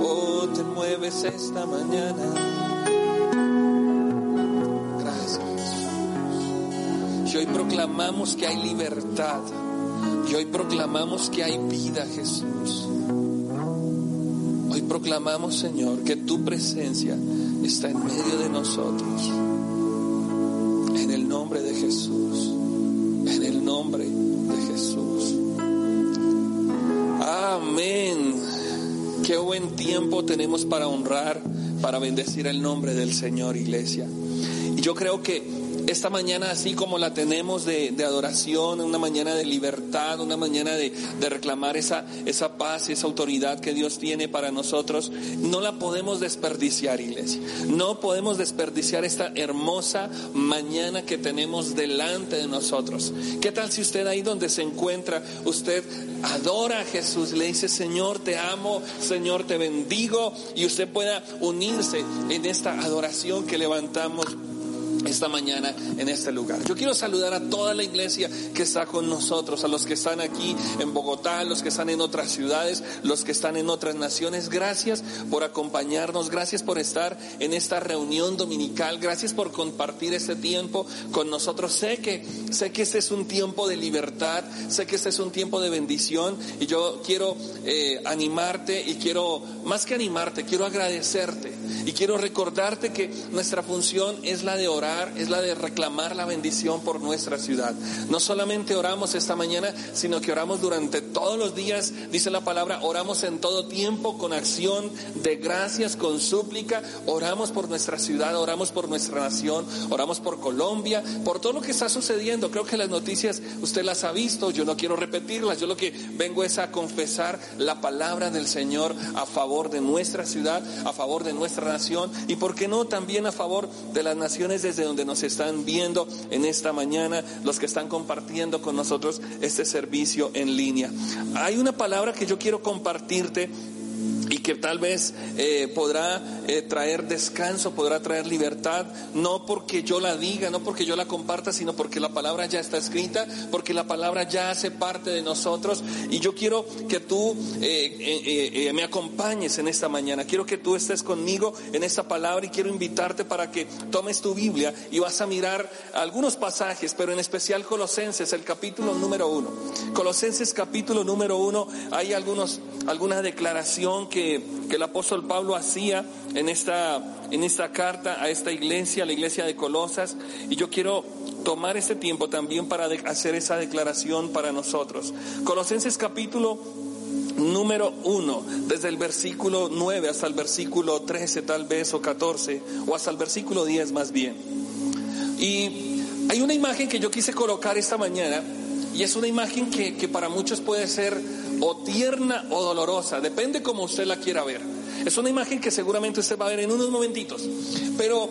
Oh, te mueves esta mañana. Gracias. Y hoy proclamamos que hay libertad. Y hoy proclamamos que hay vida, Jesús. Hoy proclamamos, Señor, que tu presencia está en medio de nosotros. En el nombre de Jesús. En el nombre de Jesús. Amén. Qué buen tiempo tenemos para honrar, para bendecir el nombre del Señor, iglesia. Y yo creo que esta mañana así como la tenemos de, adoración, una mañana de libertad, una mañana de, reclamar esa, esa paz, esa autoridad que Dios tiene para nosotros, no la podemos desperdiciar, iglesia. No podemos desperdiciar esta hermosa mañana que tenemos delante de nosotros. ¿Qué tal si usted ahí donde se encuentra, usted adora a Jesús, le dice, Señor, te amo, Señor, te bendigo, y usted pueda unirse en esta adoración que levantamos esta mañana en este lugar. Yo quiero saludar a toda la iglesia que está con nosotros, a los que están aquí en Bogotá, los que están en otras ciudades, los que están en otras naciones. Gracias por acompañarnos, gracias por estar en esta reunión dominical, gracias por compartir este tiempo con nosotros. Sé que sé que este es un tiempo de libertad, sé que este es un tiempo de bendición y yo quiero eh, animarte y quiero más que animarte, quiero agradecerte y quiero recordarte que nuestra función es la de orar es la de reclamar la bendición por nuestra ciudad. No solamente oramos esta mañana, sino que oramos durante todos los días, dice la palabra, oramos en todo tiempo con acción de gracias, con súplica, oramos por nuestra ciudad, oramos por nuestra nación, oramos por Colombia, por todo lo que está sucediendo. Creo que las noticias usted las ha visto, yo no quiero repetirlas, yo lo que vengo es a confesar la palabra del Señor a favor de nuestra ciudad, a favor de nuestra nación y, ¿por qué no?, también a favor de las naciones desde donde nos están viendo en esta mañana, los que están compartiendo con nosotros este servicio en línea. Hay una palabra que yo quiero compartirte y que tal vez eh, podrá eh, traer descanso, podrá traer libertad, no porque yo la diga, no porque yo la comparta, sino porque la palabra ya está escrita, porque la palabra ya hace parte de nosotros. Y yo quiero que tú eh, me acompañes en esta mañana, quiero que tú estés conmigo en esta palabra y quiero invitarte para que tomes tu Biblia y vas a mirar algunos pasajes, pero en especial Colosenses, el capítulo número uno. Colosenses capítulo número uno, hay algunos, alguna declaración que que, el apóstol Pablo hacía en esta, en esta carta a esta iglesia, a la iglesia de Colosas, y yo quiero tomar este tiempo también para hacer esa declaración para nosotros. Colosenses capítulo número uno, desde el versículo 9 hasta el versículo 13 tal vez o 14, o hasta el versículo 10 más bien. Y hay una imagen que yo quise colocar esta mañana, y es una imagen que, que para muchos puede ser o tierna o dolorosa, depende como usted la quiera ver. Es una imagen que seguramente usted va a ver en unos momentitos, pero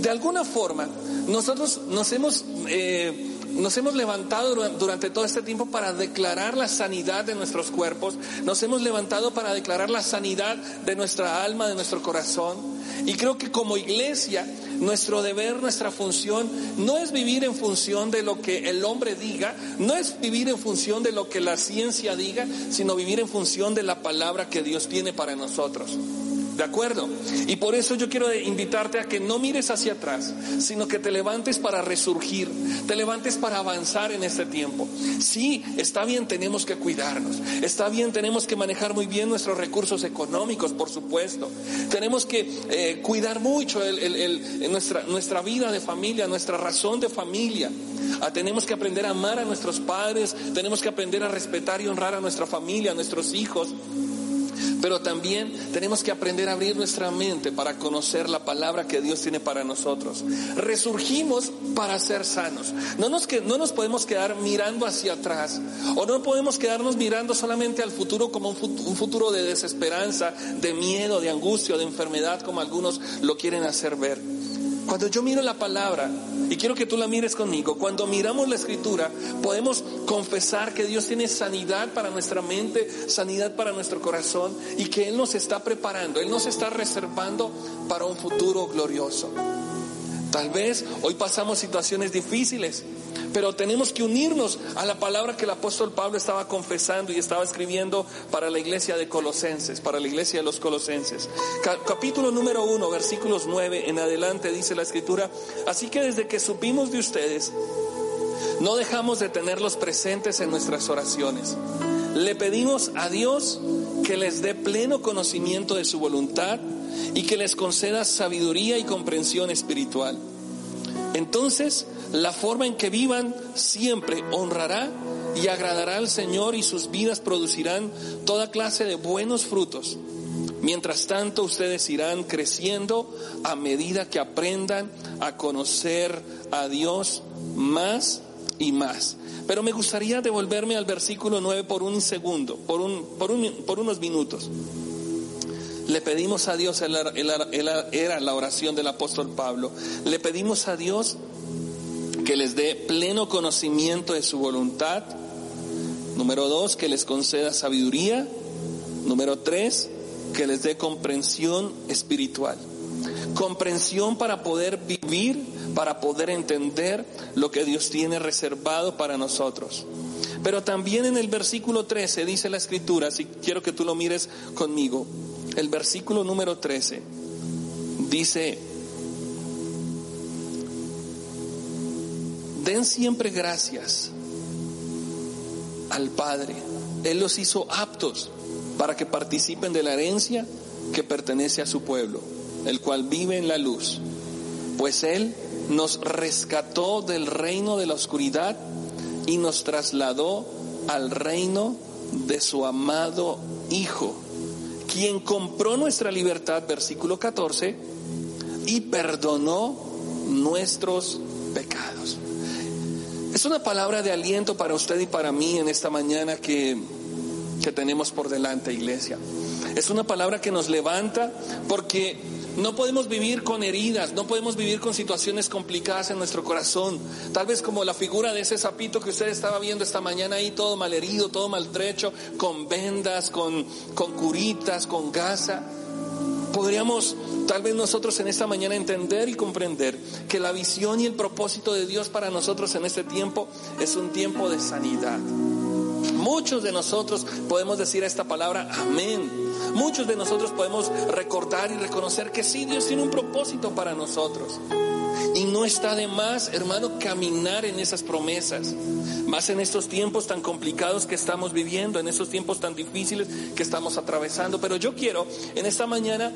de alguna forma nosotros nos hemos... Eh, nos hemos levantado durante todo este tiempo para declarar la sanidad de nuestros cuerpos, nos hemos levantado para declarar la sanidad de nuestra alma, de nuestro corazón. Y creo que como iglesia nuestro deber, nuestra función, no es vivir en función de lo que el hombre diga, no es vivir en función de lo que la ciencia diga, sino vivir en función de la palabra que Dios tiene para nosotros. ¿De acuerdo? Y por eso yo quiero invitarte a que no mires hacia atrás, sino que te levantes para resurgir, te levantes para avanzar en este tiempo. Sí, está bien, tenemos que cuidarnos, está bien, tenemos que manejar muy bien nuestros recursos económicos, por supuesto. Tenemos que eh, cuidar mucho nuestra, vida de familia, nuestra razón de familia. Ah, tenemos que aprender a amar a nuestros padres, tenemos que aprender a respetar y honrar a nuestra familia, a nuestros hijos. Pero también tenemos que aprender a abrir nuestra mente para conocer la palabra que Dios tiene para nosotros. Resurgimos para ser sanos. No nos, no nos podemos quedar mirando hacia atrás o no podemos quedarnos mirando solamente al futuro como un futuro de desesperanza, de miedo, de angustia, de enfermedad, como algunos lo quieren hacer ver. Cuando yo miro la palabra, y quiero que tú la mires conmigo, cuando miramos la escritura, podemos confesar que Dios tiene sanidad para nuestra mente, sanidad para nuestro corazón, y que Él nos está preparando, Él nos está reservando para un futuro glorioso. Tal vez hoy pasamos situaciones difíciles, pero tenemos que unirnos a la palabra que el apóstol Pablo estaba confesando y estaba escribiendo para la iglesia de Colosenses, para la iglesia de los Colosenses. Capítulo número uno, versículos nueve en adelante dice la escritura, así que desde que supimos de ustedes, no dejamos de tenerlos presentes en nuestras oraciones. Le pedimos a Dios que les dé pleno conocimiento de su voluntad y que les conceda sabiduría y comprensión espiritual. Entonces, la forma en que vivan siempre honrará y agradará al Señor y sus vidas producirán toda clase de buenos frutos. Mientras tanto, ustedes irán creciendo a medida que aprendan a conocer a Dios más y más. Pero me gustaría devolverme al versículo 9 por un segundo, por, un, por, un, por unos minutos. Le pedimos a Dios, era la oración del apóstol Pablo, le pedimos a Dios que les dé pleno conocimiento de su voluntad. Número dos, que les conceda sabiduría. Número tres, que les dé comprensión espiritual. Comprensión para poder vivir, para poder entender lo que Dios tiene reservado para nosotros. Pero también en el versículo 13 dice la escritura, si quiero que tú lo mires conmigo, el versículo número 13 dice, den siempre gracias al Padre. Él los hizo aptos para que participen de la herencia que pertenece a su pueblo, el cual vive en la luz. Pues Él nos rescató del reino de la oscuridad y nos trasladó al reino de su amado Hijo quien compró nuestra libertad, versículo 14, y perdonó nuestros pecados. Es una palabra de aliento para usted y para mí en esta mañana que, que tenemos por delante, iglesia. Es una palabra que nos levanta porque no podemos vivir con heridas, no podemos vivir con situaciones complicadas en nuestro corazón. Tal vez como la figura de ese sapito que usted estaba viendo esta mañana ahí, todo malherido, todo maltrecho, con vendas, con, con curitas, con gasa. Podríamos tal vez nosotros en esta mañana entender y comprender que la visión y el propósito de Dios para nosotros en este tiempo es un tiempo de sanidad. Muchos de nosotros podemos decir a esta palabra amén Muchos de nosotros podemos recordar y reconocer que sí, Dios tiene un propósito para nosotros. Y no está de más, hermano, caminar en esas promesas. Más en estos tiempos tan complicados que estamos viviendo, en estos tiempos tan difíciles que estamos atravesando. Pero yo quiero en esta mañana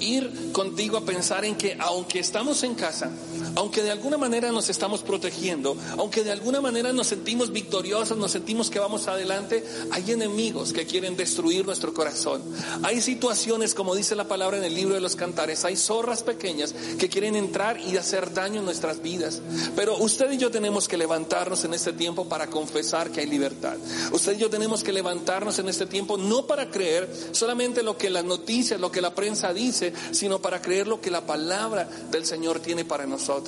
ir contigo a pensar en que aunque estamos en casa, aunque de alguna manera nos estamos protegiendo, aunque de alguna manera nos sentimos victoriosos, nos sentimos que vamos adelante, hay enemigos que quieren destruir nuestro corazón. Hay situaciones, como dice la palabra en el libro de los cantares, hay zorras pequeñas que quieren entrar y hacer daño en nuestras vidas. Pero usted y yo tenemos que levantarnos en este tiempo para confesar que hay libertad. Usted y yo tenemos que levantarnos en este tiempo no para creer solamente lo que las noticias, lo que la prensa dice, sino para creer lo que la palabra del Señor tiene para nosotros.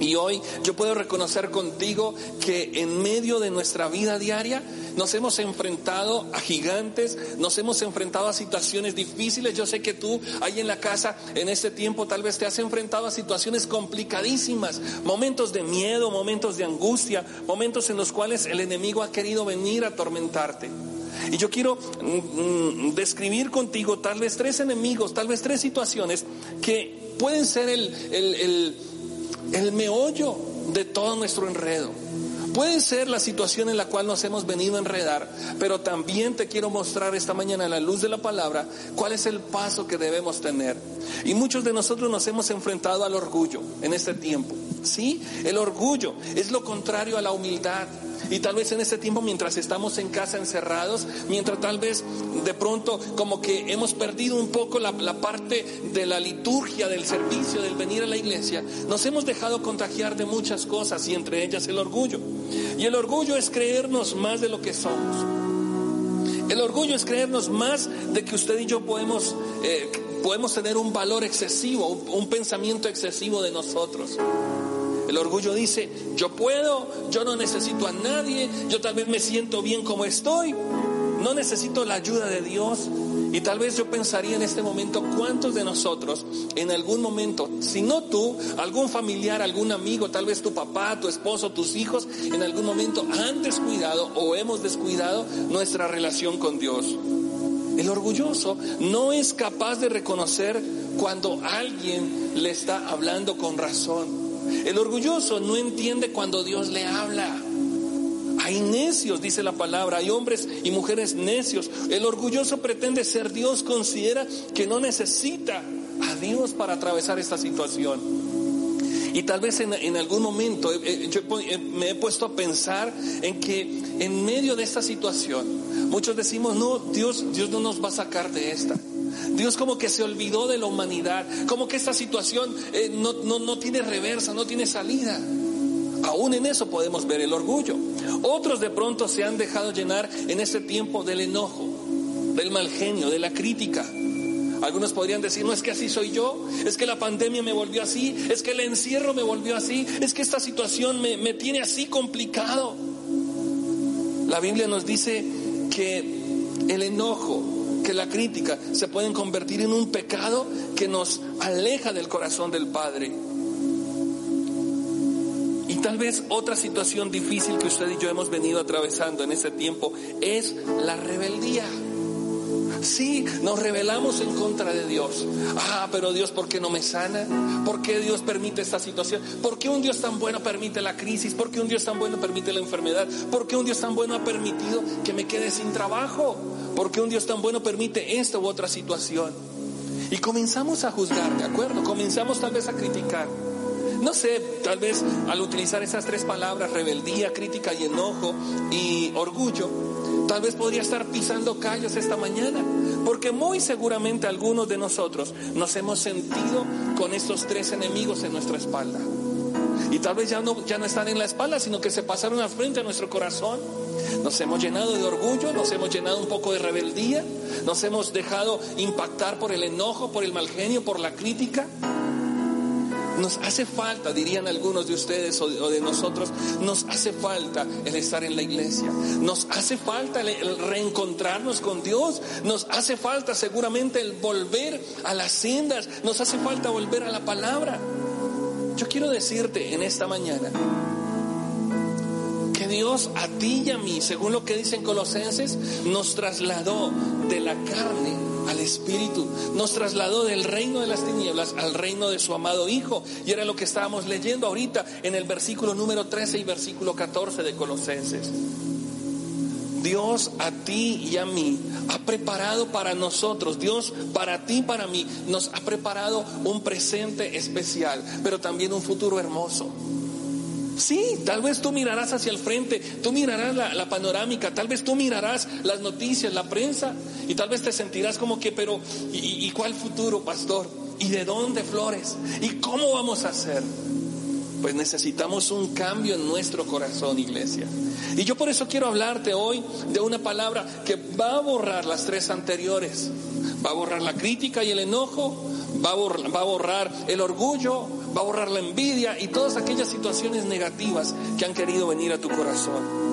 Y hoy yo puedo reconocer contigo que en medio de nuestra vida diaria nos hemos enfrentado a gigantes, nos hemos enfrentado a situaciones difíciles. Yo sé que tú ahí en la casa en este tiempo tal vez te has enfrentado a situaciones complicadísimas, momentos de miedo, momentos de angustia, momentos en los cuales el enemigo ha querido venir a atormentarte. Y yo quiero mm, mm, describir contigo tal vez tres enemigos, tal vez tres situaciones que pueden ser el, el, meollo de todo nuestro enredo. Pueden ser la situación en la cual nos hemos venido a enredar, pero también te quiero mostrar esta mañana a la luz de la palabra cuál es el paso que debemos tener. Y muchos de nosotros nos hemos enfrentado al orgullo en este tiempo. Sí, el orgullo es lo contrario a la humildad. Y tal vez en este tiempo, mientras estamos en casa encerrados, mientras tal vez de pronto como que hemos perdido un poco la, parte de la liturgia, del servicio, del venir a la iglesia, nos hemos dejado contagiar de muchas cosas y entre ellas el orgullo. Y el orgullo es creernos más de lo que somos. El orgullo es creernos más de que usted y yo podemos, eh, podemos tener un valor excesivo, un pensamiento excesivo de nosotros. El orgullo dice, yo puedo, yo no necesito a nadie, yo tal vez me siento bien como estoy, no necesito la ayuda de Dios. Y tal vez yo pensaría en este momento cuántos de nosotros en algún momento, si no tú, algún familiar, algún amigo, tal vez tu papá, tu esposo, tus hijos, en algún momento han descuidado o hemos descuidado nuestra relación con Dios. El orgulloso no es capaz de reconocer cuando alguien le está hablando con razón. El orgulloso no entiende cuando Dios le habla. Hay necios, dice la palabra, hay hombres y mujeres necios. El orgulloso pretende ser Dios, considera que no necesita a Dios para atravesar esta situación. Y tal vez en, algún momento eh, eh, yo eh, me he puesto a pensar en que en medio de esta situación, muchos decimos, no, Dios, Dios no nos va a sacar de esta. Dios como que se olvidó de la humanidad, como que esta situación no, no, no tiene reversa, no tiene salida. Aún en eso podemos ver el orgullo. Otros de pronto se han dejado llenar en este tiempo del enojo, del mal genio, de la crítica. Algunos podrían decir, no es que así soy yo, es que la pandemia me volvió así, es que el encierro me volvió así, es que esta situación me, me tiene así complicado. La Biblia nos dice que el enojo, que la crítica se pueden convertir en un pecado que nos aleja del corazón del Padre. Y tal vez otra situación difícil que usted y yo hemos venido atravesando en este tiempo es la rebeldía. Sí, nos rebelamos en contra de Dios. Ah, pero Dios, ¿por qué no me sana? ¿Por qué Dios permite esta situación? ¿Por qué un Dios tan bueno permite la crisis? ¿Por qué un Dios tan bueno permite la enfermedad? ¿Por qué un Dios tan bueno ha permitido que me quede sin trabajo? ¿Por qué un Dios tan bueno permite esta u otra situación? Y comenzamos a juzgar, ¿de acuerdo? Comenzamos tal vez a criticar. No sé, tal vez al utilizar esas tres palabras, rebeldía, crítica y enojo y orgullo, tal vez podría estar pisando callos esta mañana, porque muy seguramente algunos de nosotros nos hemos sentido con estos tres enemigos en nuestra espalda. Y tal vez ya no, ya no están en la espalda, sino que se pasaron al frente a nuestro corazón. Nos hemos llenado de orgullo, nos hemos llenado un poco de rebeldía, nos hemos dejado impactar por el enojo, por el mal genio, por la crítica. Nos hace falta, dirían algunos de ustedes o de, nosotros, nos hace falta el estar en la iglesia, nos hace falta el, reencontrarnos con Dios, nos hace falta seguramente el volver a las sendas, nos hace falta volver a la palabra. Yo quiero decirte en esta mañana que Dios a ti y a mí, según lo que dicen Colosenses, nos trasladó de la carne al Espíritu. Nos trasladó del reino de las tinieblas al reino de su amado Hijo. Y era lo que estábamos leyendo ahorita en el versículo número 13 y versículo 14 de Colosenses. Dios a ti y a mí ha preparado para nosotros, Dios para ti y para mí, nos ha preparado un presente especial, pero también un futuro hermoso. Sí, tal vez tú mirarás hacia el frente, tú mirarás la, panorámica, tal vez tú mirarás las noticias, la prensa, y tal vez te sentirás como que, pero, ¿y, y cuál futuro, pastor? ¿Y de dónde flores? ¿Y cómo vamos a hacer? Pues necesitamos un cambio en nuestro corazón, iglesia. Y yo por eso quiero hablarte hoy de una palabra que va a borrar las tres anteriores. Va a borrar la crítica y el enojo, va a borrar, va a borrar el orgullo, va a borrar la envidia y todas aquellas situaciones negativas que han querido venir a tu corazón.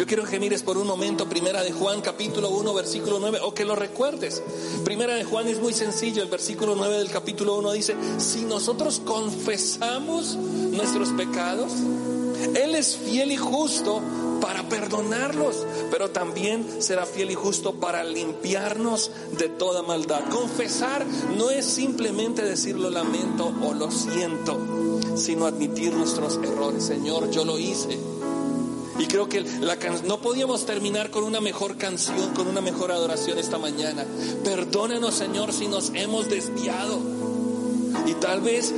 Yo quiero que mires por un momento Primera de Juan capítulo 1 versículo 9 o que lo recuerdes. Primera de Juan es muy sencillo, el versículo 9 del capítulo 1 dice, si nosotros confesamos nuestros pecados, Él es fiel y justo para perdonarlos, pero también será fiel y justo para limpiarnos de toda maldad. Confesar no es simplemente decir lo lamento o lo siento, sino admitir nuestros errores. Señor, yo lo hice. Y creo que la no podíamos terminar con una mejor canción, con una mejor adoración esta mañana. Perdónanos, Señor, si nos hemos desviado. Y tal vez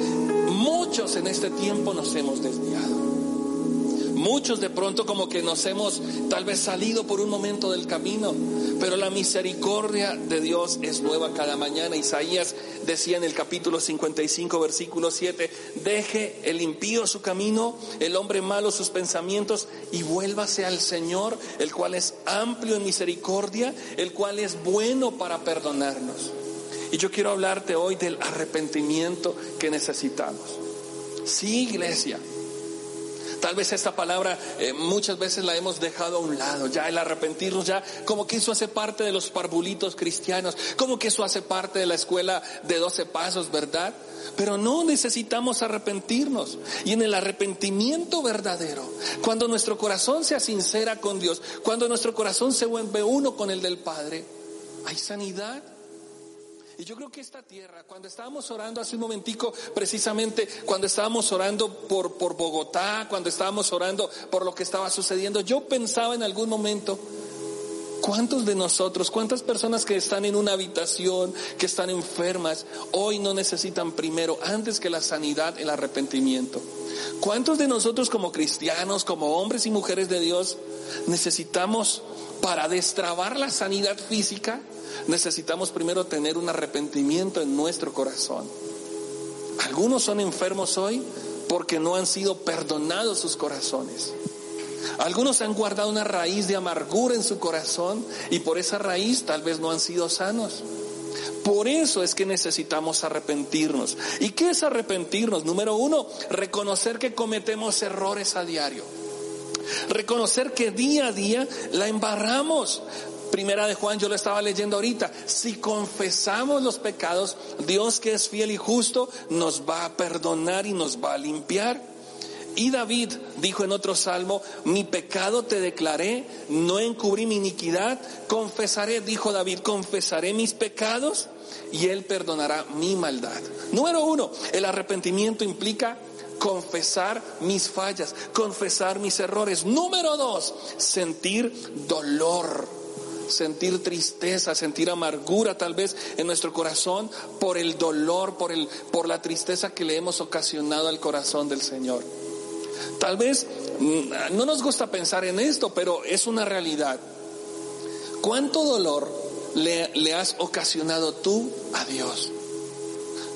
muchos en este tiempo nos hemos desviado. Muchos de pronto como que nos hemos tal vez salido por un momento del camino, pero la misericordia de Dios es nueva cada mañana. Isaías decía en el capítulo 55, versículo 7, deje el impío su camino, el hombre malo sus pensamientos y vuélvase al Señor, el cual es amplio en misericordia, el cual es bueno para perdonarnos. Y yo quiero hablarte hoy del arrepentimiento que necesitamos. Sí, iglesia. Tal vez esta palabra eh, muchas veces la hemos dejado a un lado, ya el arrepentirnos, ya como que eso hace parte de los parvulitos cristianos, como que eso hace parte de la escuela de doce pasos, ¿verdad? Pero no necesitamos arrepentirnos. Y en el arrepentimiento verdadero, cuando nuestro corazón sea sincera con Dios, cuando nuestro corazón se vuelve uno con el del Padre, hay sanidad, y yo creo que esta tierra, cuando estábamos orando hace un momentico, precisamente cuando estábamos orando por, por Bogotá, cuando estábamos orando por lo que estaba sucediendo, yo pensaba en algún momento, ¿Cuántos de nosotros, cuántas personas que están en una habitación, que están enfermas, hoy no necesitan primero, antes que la sanidad, el arrepentimiento? ¿Cuántos de nosotros como cristianos, como hombres y mujeres de Dios, necesitamos para destrabar la sanidad física, necesitamos primero tener un arrepentimiento en nuestro corazón. Algunos son enfermos hoy porque no han sido perdonados sus corazones. Algunos han guardado una raíz de amargura en su corazón y por esa raíz tal vez no han sido sanos. Por eso es que necesitamos arrepentirnos. ¿Y qué es arrepentirnos? Número uno, reconocer que cometemos errores a diario. Reconocer que día a día la embarramos. Primera de Juan, yo lo estaba leyendo ahorita. Si confesamos los pecados, Dios que es fiel y justo nos va a perdonar y nos va a limpiar. Y David dijo en otro salmo, mi pecado te declaré, no encubrí mi iniquidad, confesaré, dijo David, confesaré mis pecados y él perdonará mi maldad. Número uno, el arrepentimiento implica confesar mis fallas, confesar mis errores. Número dos, sentir dolor sentir tristeza, sentir amargura tal vez en nuestro corazón por el dolor, por, el, por la tristeza que le hemos ocasionado al corazón del Señor. Tal vez mm, no nos gusta pensar en esto, pero es una realidad. ¿Cuánto dolor le, le has ocasionado tú a Dios?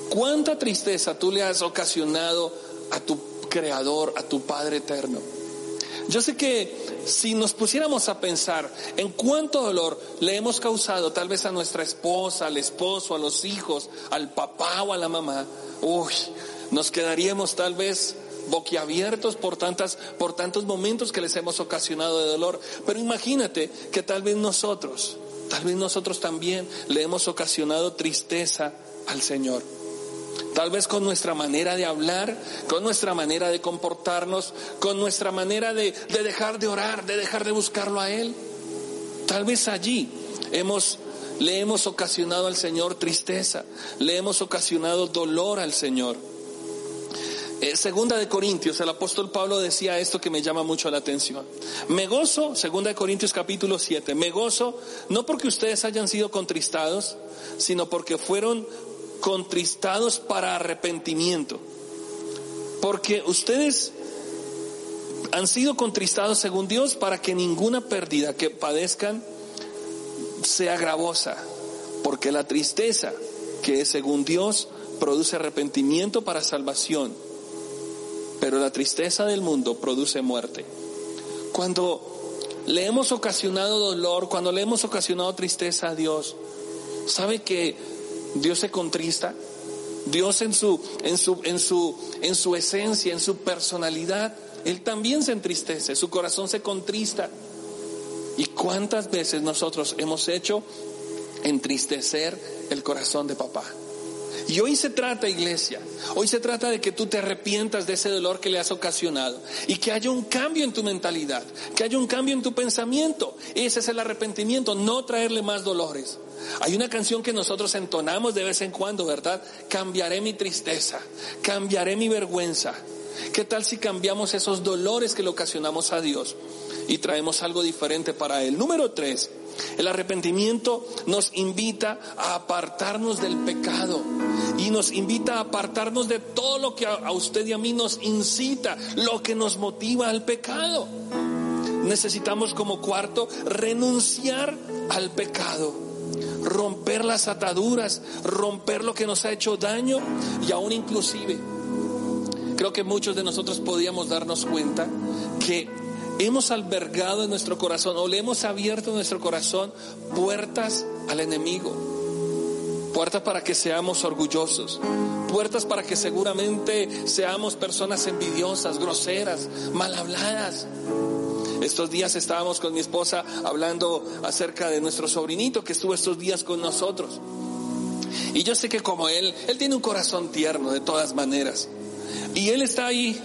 ¿Cuánta tristeza tú le has ocasionado a tu Creador, a tu Padre eterno? Yo sé que si nos pusiéramos a pensar en cuánto dolor le hemos causado tal vez a nuestra esposa, al esposo, a los hijos, al papá o a la mamá, uy, nos quedaríamos tal vez boquiabiertos por tantas por tantos momentos que les hemos ocasionado de dolor, pero imagínate que tal vez nosotros, tal vez nosotros también le hemos ocasionado tristeza al Señor. Tal vez con nuestra manera de hablar, con nuestra manera de comportarnos, con nuestra manera de, dejar de orar, de dejar de buscarlo a Él. Tal vez allí hemos, le hemos ocasionado al Señor tristeza, le hemos ocasionado dolor al Señor. Eh, segunda de Corintios, el apóstol Pablo decía esto que me llama mucho la atención. Me gozo, segunda de Corintios capítulo 7, me gozo no porque ustedes hayan sido contristados, sino porque fueron contristados para arrepentimiento. Porque ustedes han sido contristados según Dios para que ninguna pérdida que padezcan sea gravosa. Porque la tristeza, que es según Dios, produce arrepentimiento para salvación. Pero la tristeza del mundo produce muerte. Cuando le hemos ocasionado dolor, cuando le hemos ocasionado tristeza a Dios, ¿sabe que Dios se contrista. Dios en su, en su, en su, en su esencia, en su personalidad, Él también se entristece, su corazón se contrista. ¿Y cuántas veces nosotros hemos hecho entristecer el corazón de papá? Y hoy se trata, iglesia, hoy se trata de que tú te arrepientas de ese dolor que le has ocasionado y que haya un cambio en tu mentalidad, que haya un cambio en tu pensamiento. Ese es el arrepentimiento, no traerle más dolores. Hay una canción que nosotros entonamos de vez en cuando, ¿verdad? Cambiaré mi tristeza, cambiaré mi vergüenza. ¿Qué tal si cambiamos esos dolores que le ocasionamos a Dios y traemos algo diferente para Él? Número tres, el arrepentimiento nos invita a apartarnos del pecado. y nos invita a apartarnos de todo lo que a, usted y a mí nos incita, lo que nos motiva al pecado. Necesitamos como cuarto renunciar al pecado, romper las ataduras, romper lo que nos ha hecho daño y aún inclusive creo que muchos de nosotros podíamos darnos cuenta que hemos albergado en nuestro corazón o le hemos abierto en nuestro corazón puertas al enemigo puertas para que seamos orgullosos, puertas para que seguramente seamos personas envidiosas, groseras, mal habladas. Estos días estábamos con mi esposa hablando acerca de nuestro sobrinito que estuvo estos días con nosotros. Y yo sé que como él, él tiene un corazón tierno de todas maneras. Y él está ahí,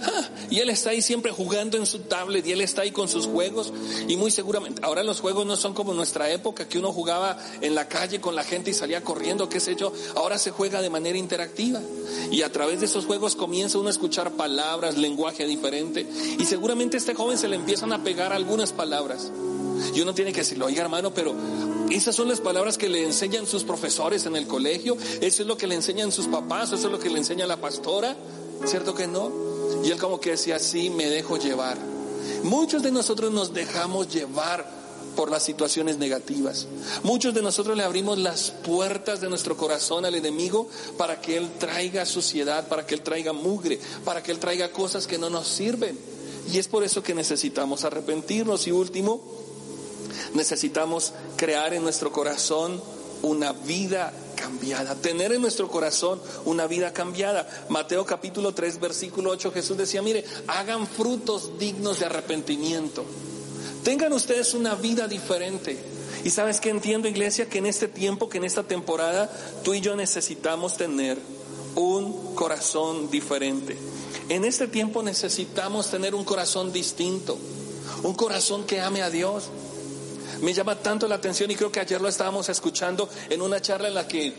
y él está ahí siempre jugando en su tablet, y él está ahí con sus juegos, y muy seguramente, ahora los juegos no son como nuestra época, que uno jugaba en la calle con la gente y salía corriendo, qué sé yo, ahora se juega de manera interactiva. Y a través de esos juegos comienza uno a escuchar palabras, lenguaje diferente, y seguramente a este joven se le empiezan a pegar algunas palabras. Y uno tiene que decirlo, oiga hermano, pero esas son las palabras que le enseñan sus profesores en el colegio, eso es lo que le enseñan sus papás, eso es lo que le enseña la pastora. ¿Cierto que no? Y él como que decía, sí, me dejo llevar. Muchos de nosotros nos dejamos llevar por las situaciones negativas. Muchos de nosotros le abrimos las puertas de nuestro corazón al enemigo para que él traiga suciedad, para que él traiga mugre, para que él traiga cosas que no nos sirven. Y es por eso que necesitamos arrepentirnos. Y último, necesitamos crear en nuestro corazón una vida cambiada, tener en nuestro corazón una vida cambiada. Mateo capítulo 3, versículo 8, Jesús decía, mire, hagan frutos dignos de arrepentimiento. Tengan ustedes una vida diferente. Y sabes que entiendo, iglesia, que en este tiempo, que en esta temporada, tú y yo necesitamos tener un corazón diferente. En este tiempo necesitamos tener un corazón distinto, un corazón que ame a Dios, me llama tanto la atención y creo que ayer lo estábamos escuchando en una charla en la que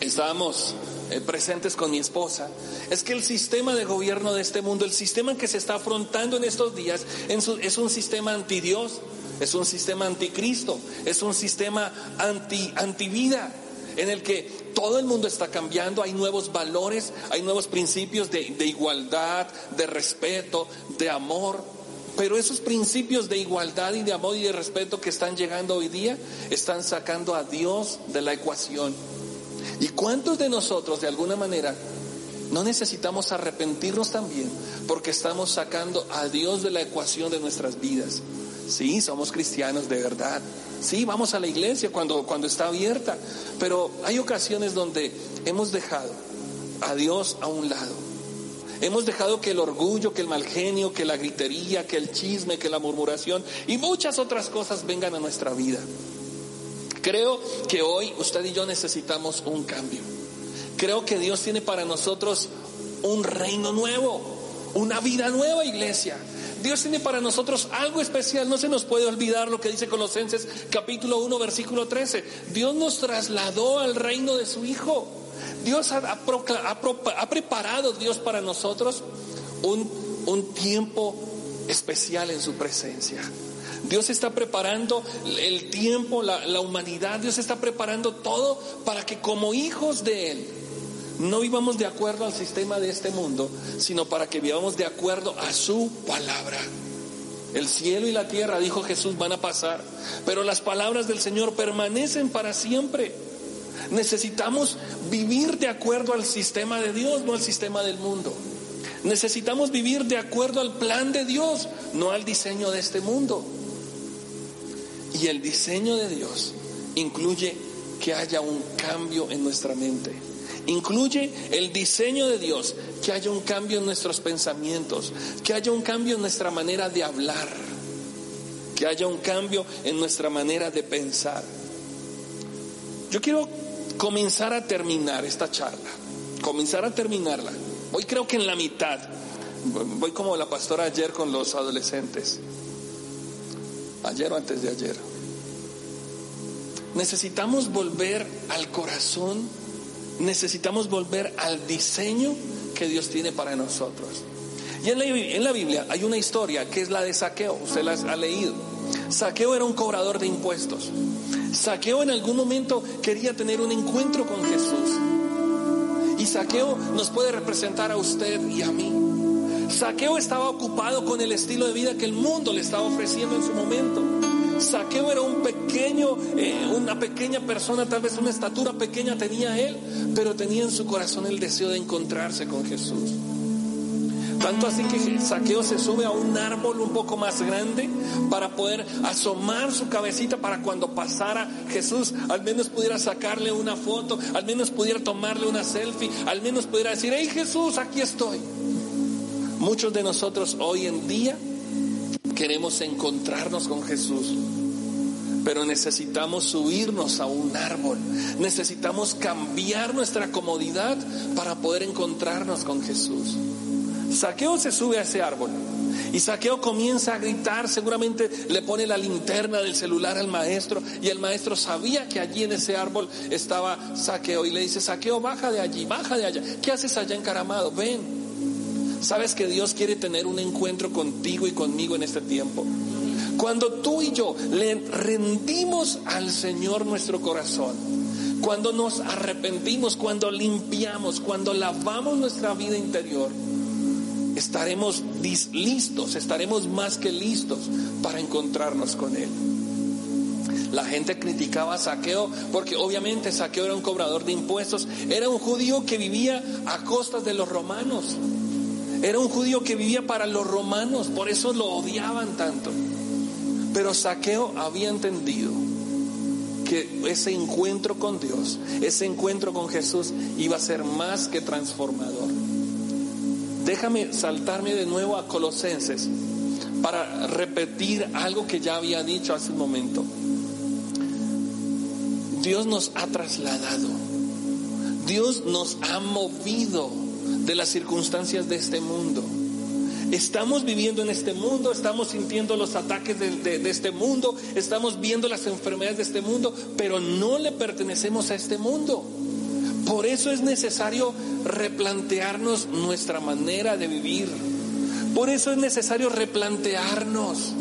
estábamos eh, presentes con mi esposa, es que el sistema de gobierno de este mundo, el sistema que se está afrontando en estos días, es un sistema anti Dios, es un sistema anticristo, es un sistema anti, antivida, en el que todo el mundo está cambiando, hay nuevos valores, hay nuevos principios de igualdad, de respeto, de amor. Pero esos principios de igualdad y de amor y de respeto que están llegando hoy día están sacando a Dios de la ecuación. ¿Y cuántos de nosotros de alguna manera no necesitamos arrepentirnos también porque estamos sacando a Dios de la ecuación de nuestras vidas? Sí, somos cristianos de verdad. Sí, vamos a la iglesia cuando, cuando está abierta. Pero hay ocasiones donde hemos dejado a Dios a un lado Hemos dejado que el orgullo, que el mal genio, que la gritería, que el chisme, que la murmuración y muchas otras cosas vengan a nuestra vida. Creo que hoy usted y yo necesitamos un cambio. Creo que Dios tiene para nosotros un reino nuevo, una vida nueva, iglesia. Dios tiene para nosotros algo especial. No se nos puede olvidar lo que dice Colosenses capítulo 1, versículo 13. Dios nos trasladó al reino de su Hijo. Dios ha, preparado Dios para nosotros un, tiempo especial en su presencia. Dios está preparando el tiempo, la, la, humanidad, Dios está preparando todo para que como hijos de Él no vivamos de acuerdo al sistema de este mundo, sino para que vivamos de acuerdo a su palabra. El cielo y la tierra, dijo Jesús, van a pasar, pero las palabras del Señor permanecen para siempre. Necesitamos vivir de acuerdo al sistema de Dios, no al sistema del mundo. Necesitamos vivir de acuerdo al plan de Dios, no al diseño de este mundo. Y el diseño de Dios incluye que haya un cambio en nuestra mente. Incluye el diseño de Dios, que haya un cambio en nuestros pensamientos, que haya un cambio en nuestra manera de hablar, que haya un cambio en nuestra manera de pensar. Yo quiero comenzar a terminar esta charla, comenzar a terminarla. Hoy creo que en la mitad, voy como la pastora ayer con los adolescentes, ayer o antes de ayer. Necesitamos volver al corazón, necesitamos volver al diseño que Dios tiene para nosotros. Y en la, en la Biblia hay una historia que es la de Saqueo, usted la ha leído. Saqueo era un cobrador de impuestos. Saqueo en algún momento quería tener un encuentro con Jesús. Y Saqueo nos puede representar a usted y a mí. Saqueo estaba ocupado con el estilo de vida que el mundo le estaba ofreciendo en su momento. Saqueo era un pequeño, eh, una pequeña persona, tal vez una estatura pequeña tenía él, pero tenía en su corazón el deseo de encontrarse con Jesús. Tanto así que Saqueo se sube a un árbol un poco más grande para poder asomar su cabecita para cuando pasara Jesús, al menos pudiera sacarle una foto, al menos pudiera tomarle una selfie, al menos pudiera decir, hey Jesús, aquí estoy. Muchos de nosotros hoy en día queremos encontrarnos con Jesús, pero necesitamos subirnos a un árbol, necesitamos cambiar nuestra comodidad para poder encontrarnos con Jesús. Saqueo se sube a ese árbol y Saqueo comienza a gritar, seguramente le pone la linterna del celular al maestro y el maestro sabía que allí en ese árbol estaba Saqueo y le dice, Saqueo, baja de allí, baja de allá. ¿Qué haces allá encaramado? Ven. ¿Sabes que Dios quiere tener un encuentro contigo y conmigo en este tiempo? Cuando tú y yo le rendimos al Señor nuestro corazón, cuando nos arrepentimos, cuando limpiamos, cuando lavamos nuestra vida interior, estaremos listos, estaremos más que listos para encontrarnos con Él. La gente criticaba a Saqueo porque obviamente Saqueo era un cobrador de impuestos, era un judío que vivía a costas de los romanos. Era un judío que vivía para los romanos, por eso lo odiaban tanto. Pero Saqueo había entendido que ese encuentro con Dios, ese encuentro con Jesús iba a ser más que transformador. Déjame saltarme de nuevo a Colosenses para repetir algo que ya había dicho hace un momento. Dios nos ha trasladado, Dios nos ha movido de las circunstancias de este mundo. Estamos viviendo en este mundo, estamos sintiendo los ataques de, este mundo, estamos viendo las enfermedades de este mundo, pero no le pertenecemos a este mundo. Por eso es necesario replantearnos nuestra manera de vivir. Por eso es necesario replantearnos.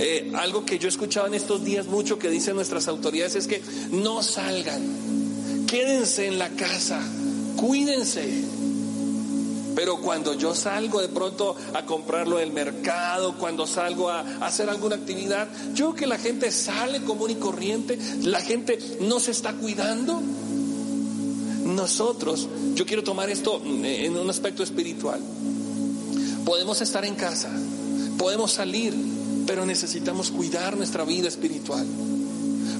Eh, algo que yo he escuchado en estos días mucho que dicen nuestras autoridades es que no salgan, quédense en la casa, cuídense. Pero cuando yo salgo de pronto a comprarlo del mercado, cuando salgo a, hacer alguna actividad, yo que la gente sale común y corriente, la gente no se está cuidando. Nosotros, yo quiero tomar esto en un aspecto espiritual. Podemos estar en casa, podemos salir, pero necesitamos cuidar nuestra vida espiritual.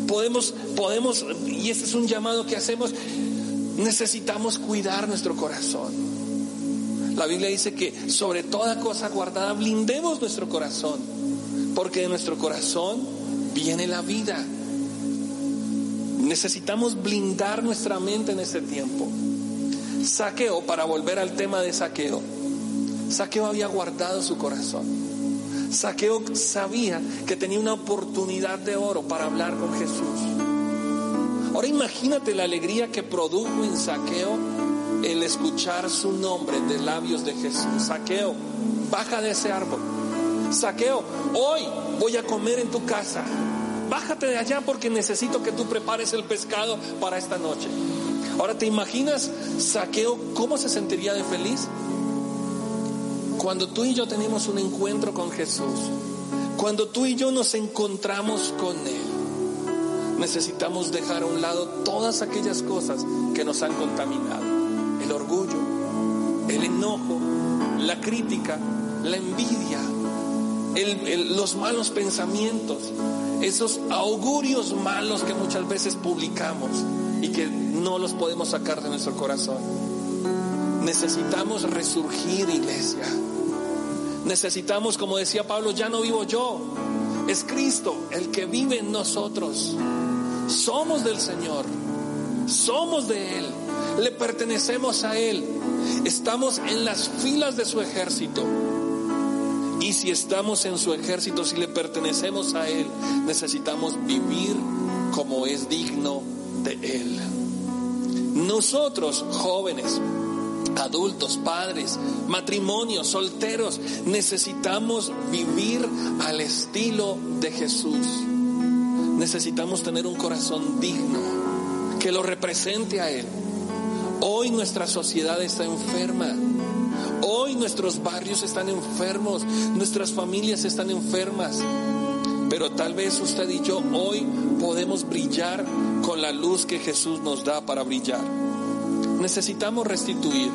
Podemos, podemos, y este es un llamado que hacemos, necesitamos cuidar nuestro corazón. La Biblia dice que sobre toda cosa guardada blindemos nuestro corazón, porque de nuestro corazón viene la vida. Necesitamos blindar nuestra mente en este tiempo. Saqueo, para volver al tema de saqueo, Saqueo había guardado su corazón. Saqueo sabía que tenía una oportunidad de oro para hablar con Jesús. Ahora imagínate la alegría que produjo en Saqueo el escuchar su nombre de labios de Jesús. Saqueo, baja de ese árbol. Saqueo, hoy voy a comer en tu casa. Bájate de allá porque necesito que tú prepares el pescado para esta noche. Ahora te imaginas, Saqueo, cómo se sentiría de feliz cuando tú y yo tenemos un encuentro con Jesús, cuando tú y yo nos encontramos con Él necesitamos dejar a un lado todas aquellas cosas que nos han contaminado. El orgullo, el enojo, la crítica, la envidia, los malos pensamientos, esos augurios malos que muchas veces publicamos y que no los podemos sacar de nuestro corazón. Necesitamos resurgir, iglesia. Necesitamos, como decía Pablo, ya no vivo yo, es Cristo el que vive en nosotros. Somos del Señor, somos de Él, le pertenecemos a Él, estamos en las filas de su ejército. Y si estamos en su ejército, si le pertenecemos a Él, necesitamos vivir como es digno de Él. Nosotros, jóvenes, adultos, padres, matrimonios, solteros, necesitamos vivir al estilo de Jesús necesitamos tener un corazón digno que lo represente a Él. Hoy nuestra sociedad está enferma. Hoy nuestros barrios están enfermos, nuestras familias están enfermas. Pero tal vez usted y yo hoy podemos brillar con la luz que Jesús nos da para brillar. Necesitamos restituir.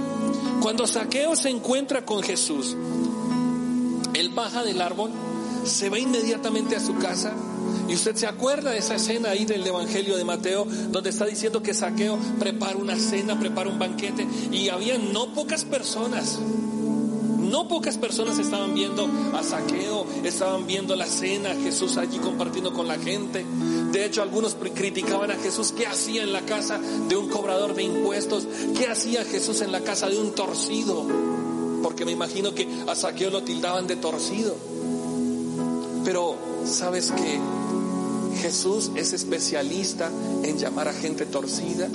Cuando Saqueo se encuentra con Jesús, él baja del árbol, se va inmediatamente a su casa. Y usted se acuerda de esa escena ahí del Evangelio de Mateo, donde está diciendo que Saqueo prepara una cena, prepara un banquete, y había no pocas personas no pocas personas estaban viendo a Saqueo, estaban viendo la cena, Jesús allí compartiendo con la gente. De hecho, algunos criticaban a Jesús, ¿qué hacía en la casa de un cobrador de impuestos? ¿Qué hacía Jesús en la casa de un torcido? Porque me imagino que a Saqueo lo tildaban de torcido. Pero, ¿sabes qué? Jesús es especialista en llamar a gente torcida.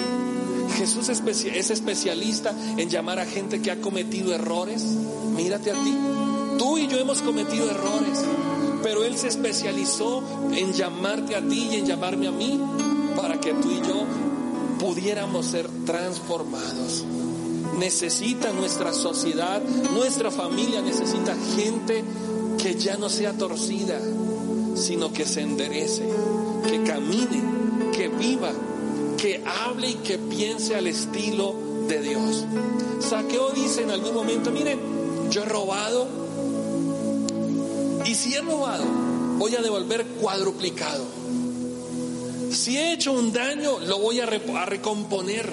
Jesús es especialista en llamar a gente que ha cometido errores. Mírate a ti. Tú y yo hemos cometido errores, pero Él se especializó en llamarte a ti y en llamarme a mí para que tú y yo pudiéramos ser transformados. Necesita nuestra sociedad, nuestra familia necesita gente ya no sea torcida, sino que se enderece, que camine, que viva que hable y que piense al estilo de Dios. Saqueo dice en algún momento, miren, yo he robado y si he robado, voy a devolver cuadruplicado. Si he hecho un daño, lo voy a, a recomponer.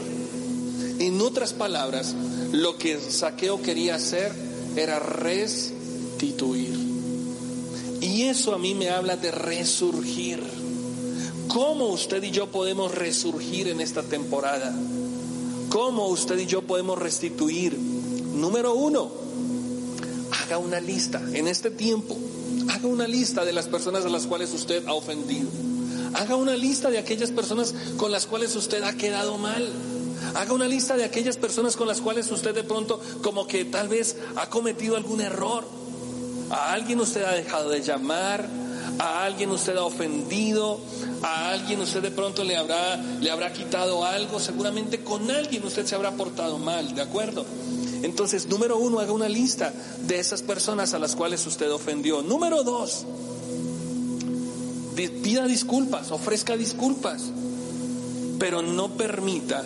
En otras palabras, lo que Saqueo quería hacer era restituir. Y eso a mí me habla de resurgir cómo usted y yo podemos resurgir en esta temporada. Cómo usted y yo podemos restituir. Número uno, haga una lista en este tiempo. Haga una lista de las personas a las cuales usted ha ofendido. Haga una lista de aquellas personas con las cuales usted ha quedado mal. Haga una lista de aquellas personas con las cuales usted de pronto como que tal vez ha cometido algún error. A alguien usted ha dejado de llamar, a alguien usted ha ofendido, a alguien usted de pronto le habrá, le habrá quitado algo, seguramente con alguien usted se habrá portado mal, ¿de acuerdo? Entonces, número uno, haga una lista de esas personas a las cuales usted ofendió. Número dos, pida disculpas, ofrezca disculpas, pero no permita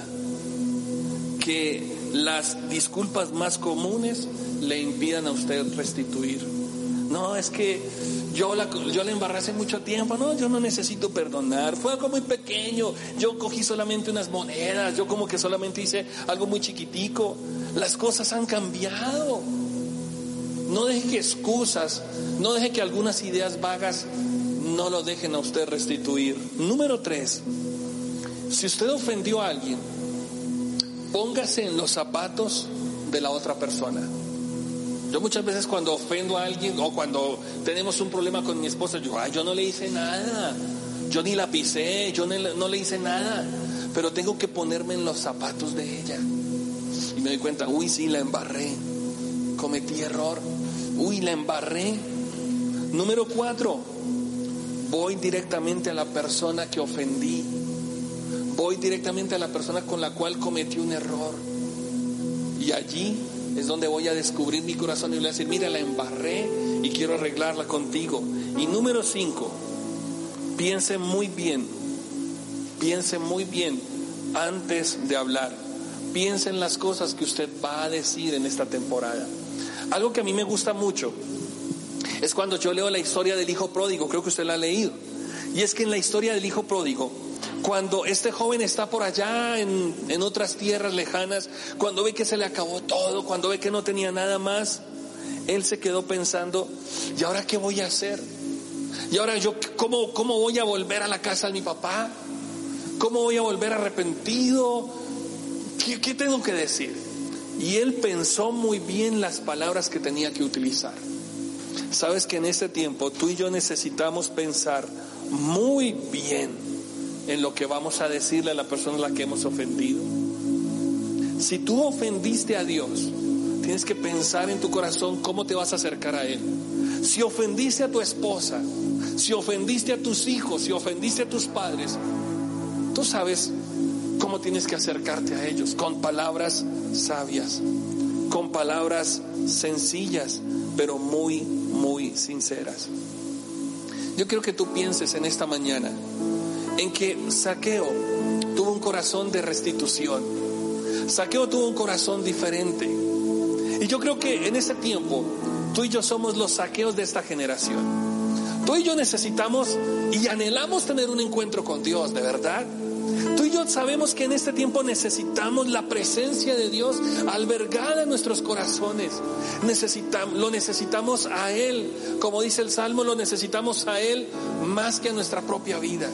que las disculpas más comunes le impidan a usted restituir. No, es que yo la, yo la embarré hace mucho tiempo. No, yo no necesito perdonar. Fue algo muy pequeño. Yo cogí solamente unas monedas. Yo como que solamente hice algo muy chiquitico. Las cosas han cambiado. No deje que excusas, no deje que algunas ideas vagas no lo dejen a usted restituir. Número tres, si usted ofendió a alguien, póngase en los zapatos de la otra persona. Yo muchas veces cuando ofendo a alguien o cuando tenemos un problema con mi esposa, yo, ay, yo no le hice nada, yo ni la pisé, yo no le hice nada, pero tengo que ponerme en los zapatos de ella. Y me doy cuenta, uy, sí, la embarré, cometí error, uy, la embarré. Número cuatro, voy directamente a la persona que ofendí, voy directamente a la persona con la cual cometí un error. Y allí es donde voy a descubrir mi corazón y voy a decir, mira, la embarré y quiero arreglarla contigo. Y número cinco, piense muy bien, piense muy bien antes de hablar. Piense en las cosas que usted va a decir en esta temporada. Algo que a mí me gusta mucho es cuando yo leo la historia del hijo pródigo, creo que usted la ha leído. Y es que en la historia del hijo pródigo, cuando este joven está por allá en, en, otras tierras lejanas, cuando ve que se le acabó todo, cuando ve que no tenía nada más, él se quedó pensando, ¿y ahora qué voy a hacer? ¿Y ahora yo cómo, cómo voy a volver a la casa de mi papá? ¿Cómo voy a volver arrepentido? ¿Qué, qué tengo que decir? Y él pensó muy bien las palabras que tenía que utilizar. Sabes que en este tiempo tú y yo necesitamos pensar muy bien en lo que vamos a decirle a la persona a la que hemos ofendido. Si tú ofendiste a Dios, tienes que pensar en tu corazón cómo te vas a acercar a Él. Si ofendiste a tu esposa, si ofendiste a tus hijos, si ofendiste a tus padres, tú sabes ¿Cómo tienes que acercarte a ellos? Con palabras sabias, con palabras sencillas, pero muy, muy sinceras. Yo quiero que tú pienses en esta mañana en que Saqueo tuvo un corazón de restitución. Saqueo tuvo un corazón diferente. Y yo creo que en ese tiempo tú y yo somos los saqueos de esta generación. Tú y yo necesitamos y anhelamos tener un encuentro con Dios, de verdad. Tú y yo sabemos que en este tiempo necesitamos la presencia de Dios albergada en nuestros corazones. Necesitamos, lo necesitamos a Él. Como dice el Salmo, lo necesitamos a Él más que a nuestra propia vida.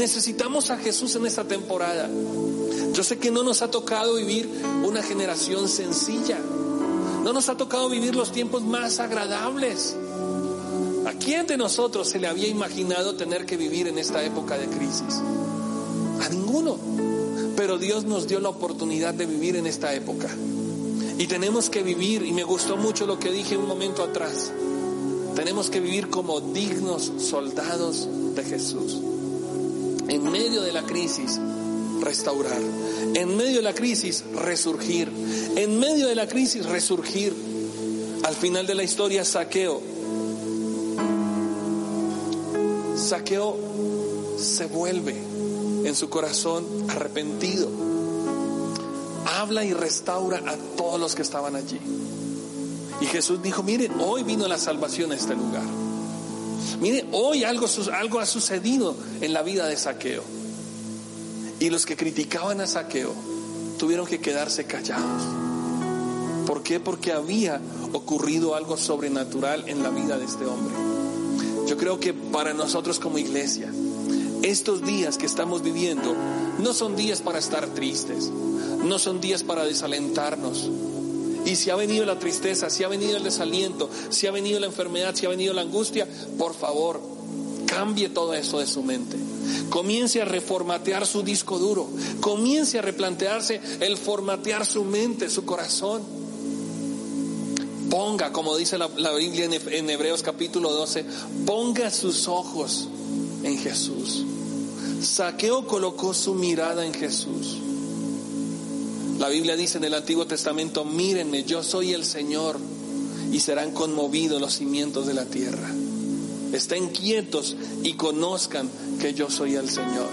Necesitamos a Jesús en esta temporada. Yo sé que no nos ha tocado vivir una generación sencilla. No nos ha tocado vivir los tiempos más agradables. ¿A quién de nosotros se le había imaginado tener que vivir en esta época de crisis? A ninguno. Pero Dios nos dio la oportunidad de vivir en esta época. Y tenemos que vivir, y me gustó mucho lo que dije un momento atrás, tenemos que vivir como dignos soldados de Jesús. En medio de la crisis, restaurar. En medio de la crisis, resurgir. En medio de la crisis, resurgir. Al final de la historia, saqueo. Saqueo se vuelve en su corazón arrepentido. Habla y restaura a todos los que estaban allí. Y Jesús dijo, mire, hoy vino la salvación a este lugar. Mire, hoy algo, algo ha sucedido en la vida de Saqueo. Y los que criticaban a Saqueo tuvieron que quedarse callados. ¿Por qué? Porque había ocurrido algo sobrenatural en la vida de este hombre. Yo creo que para nosotros como iglesia, estos días que estamos viviendo no son días para estar tristes, no son días para desalentarnos. Y si ha venido la tristeza, si ha venido el desaliento, si ha venido la enfermedad, si ha venido la angustia, por favor, cambie todo eso de su mente. Comience a reformatear su disco duro. Comience a replantearse el formatear su mente, su corazón. Ponga, como dice la, Biblia en Hebreos capítulo 12, ponga sus ojos en Jesús. Saqueo colocó su mirada en Jesús. La Biblia dice en el Antiguo Testamento, mírenme, yo soy el Señor y serán conmovidos los cimientos de la tierra. Estén quietos y conozcan que yo soy el Señor.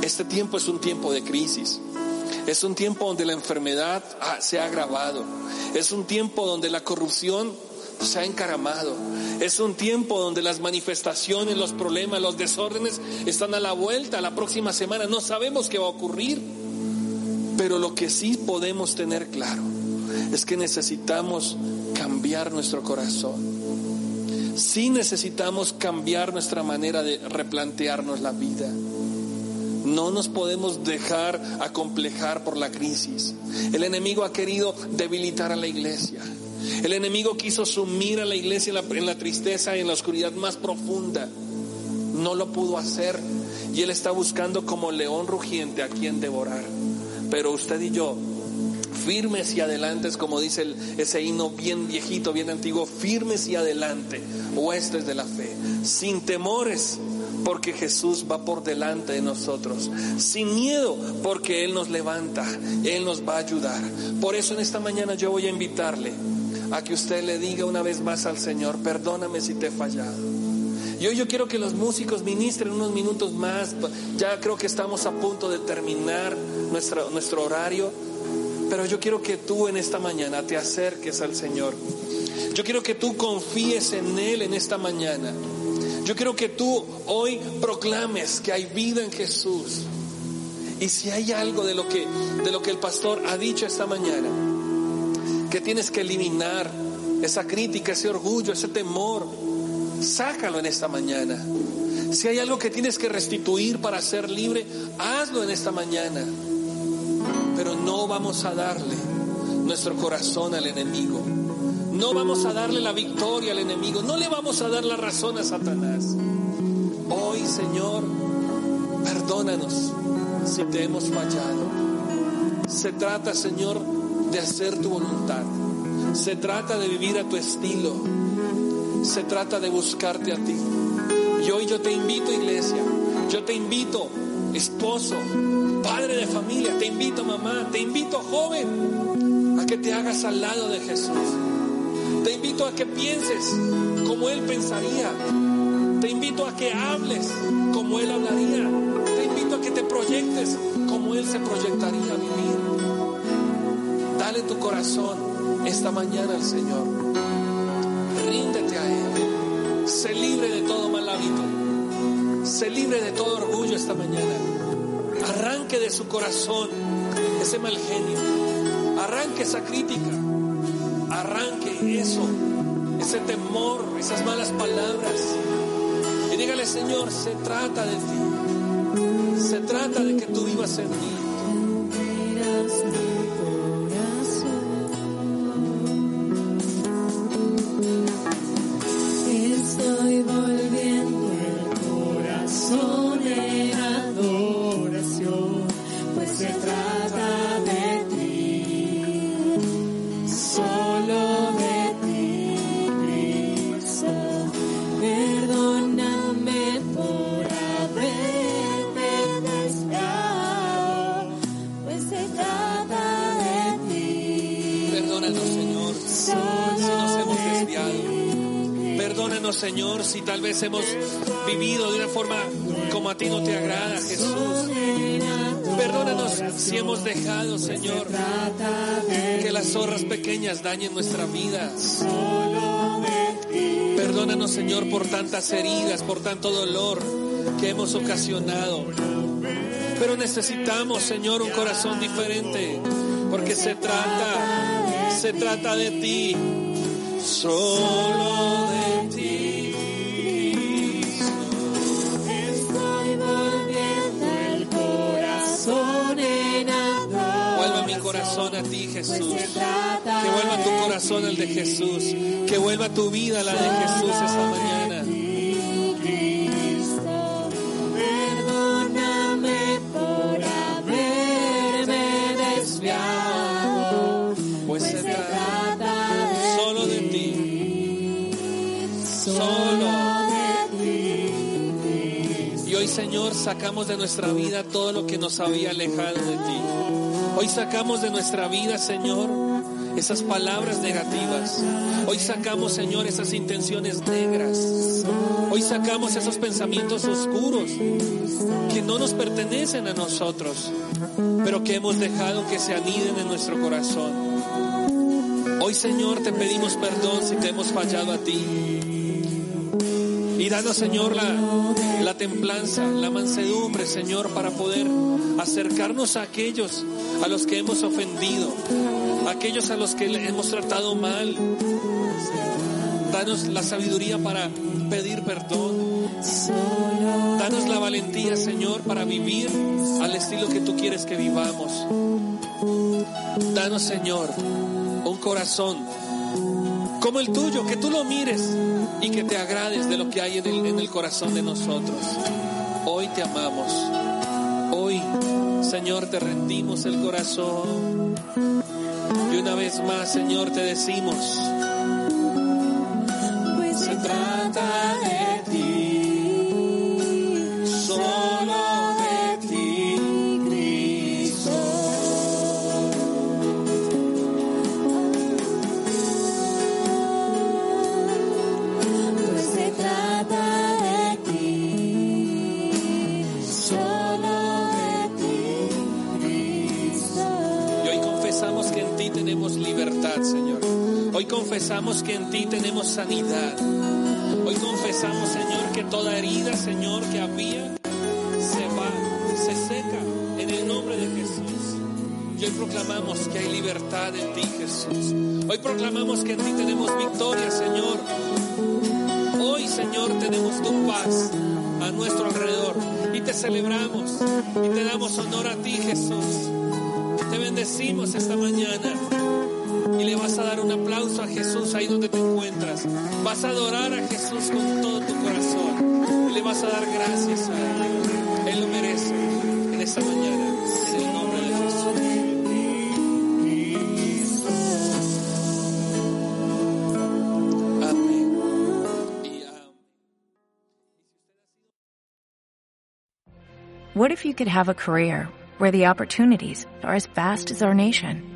Este tiempo es un tiempo de crisis. Es un tiempo donde la enfermedad se ha agravado. Es un tiempo donde la corrupción se ha encaramado. Es un tiempo donde las manifestaciones, los problemas, los desórdenes están a la vuelta. La próxima semana no sabemos qué va a ocurrir. Pero lo que sí podemos tener claro es que necesitamos cambiar nuestro corazón. Sí necesitamos cambiar nuestra manera de replantearnos la vida. No nos podemos dejar acomplejar por la crisis. El enemigo ha querido debilitar a la iglesia. El enemigo quiso sumir a la iglesia en la, tristeza y en la oscuridad más profunda. No lo pudo hacer. Y él está buscando como león rugiente a quien devorar. Pero usted y yo, firmes y adelantes, como dice ese himno bien viejito, bien antiguo, firmes y adelante, huestes de la fe, sin temores, porque Jesús va por delante de nosotros, sin miedo, porque Él nos levanta, Él nos va a ayudar. Por eso en esta mañana yo voy a invitarle a que usted le diga una vez más al Señor, perdóname si te he fallado. Y hoy yo quiero que los músicos ministren unos minutos más, ya creo que estamos a punto de terminar nuestro, nuestro horario, pero yo quiero que tú en esta mañana te acerques al Señor. Yo quiero que tú confíes en Él en esta mañana. Yo quiero que tú hoy proclames que hay vida en Jesús. Y si hay algo de lo que de lo que el pastor ha dicho esta mañana, que tienes que eliminar esa crítica, ese orgullo, ese temor, sácalo en esta mañana. Si hay algo que tienes que restituir para ser libre, hazlo en esta mañana. No vamos a darle nuestro corazón al enemigo. No vamos a darle la victoria al enemigo, no le vamos a dar la razón a Satanás. Hoy, Señor, perdónanos si te hemos fallado. Se trata, Señor, de hacer tu voluntad. Se trata de vivir a tu estilo. Se trata de buscarte a ti. Y hoy yo te invito, iglesia, yo te invito esposo, padre de familia, te invito mamá, te invito joven a que te hagas al lado de Jesús. Te invito a que pienses como Él pensaría. Te invito a que hables como Él hablaría. Te invito a que te proyectes como Él se proyectaría a vivir. Dale tu corazón esta mañana al Señor. Ríndete a Él. Sé libre de todo mal hábito. Sé libre de todo orgullo esta mañana. Arranque de su corazón ese mal genio. Arranque esa crítica. Arranque eso, ese temor, esas malas palabras. Y dígale, Señor, se trata de ti. Se trata de que tú vivas en mí. Señor, si tal vez hemos vivido de una forma como a ti no te agrada, Jesús. Perdónanos si hemos dejado, Señor, que las zorras pequeñas dañen nuestra vida. Perdónanos, Señor, por tantas heridas, por tanto dolor que hemos ocasionado. Pero necesitamos, Señor, un corazón diferente, porque se trata, se trata de ti, solo a ti, Jesús. Que vuelva tu corazón el de Jesús. Que vuelva tu vida la de Jesús esta mañana. Desviado. Pues se trata solo de ti. Solo de ti. Y hoy, Señor, sacamos de nuestra vida todo lo que nos había alejado de ti. Hoy sacamos de nuestra vida, Señor, esas palabras negativas. Hoy sacamos, Señor, esas intenciones negras. Hoy sacamos esos pensamientos oscuros que no nos pertenecen a nosotros, pero que hemos dejado que se aniden en nuestro corazón. Hoy, Señor, te pedimos perdón si te hemos fallado a ti. Y danos, Señor, la, la templanza, la mansedumbre, Señor, para poder acercarnos a aquellos a los que hemos ofendido, a aquellos a los que hemos tratado mal. Danos la sabiduría para pedir perdón. Danos la valentía, Señor, para vivir al estilo que tú quieres que vivamos. Danos, Señor, un corazón como el tuyo, que tú lo mires y que te agrades de lo que hay en el, en el corazón de nosotros. Hoy te amamos. Señor, te rendimos el corazón. Y una vez más, Señor, te decimos, pues se trata libertad, Señor. Hoy confesamos que en ti tenemos sanidad. Hoy confesamos, Señor, que toda herida, Señor, que había, se va, se seca en el nombre de Jesús. Y hoy proclamamos que hay libertad en ti, Jesús. Hoy proclamamos que en ti tenemos victoria, Señor. Hoy, Señor, tenemos tu paz a nuestro alrededor y te celebramos y te damos honor a ti, Jesús. Te bendecimos esta mañana y le vas a dar un aplauso a Jesús ahí donde te encuentras. Vas a adorar a Jesús con todo tu corazón y le vas a dar gracias a Él. Él lo merece en esta mañana, en el nombre de Jesús. What if you could have a career where the opportunities are as vast as our nation,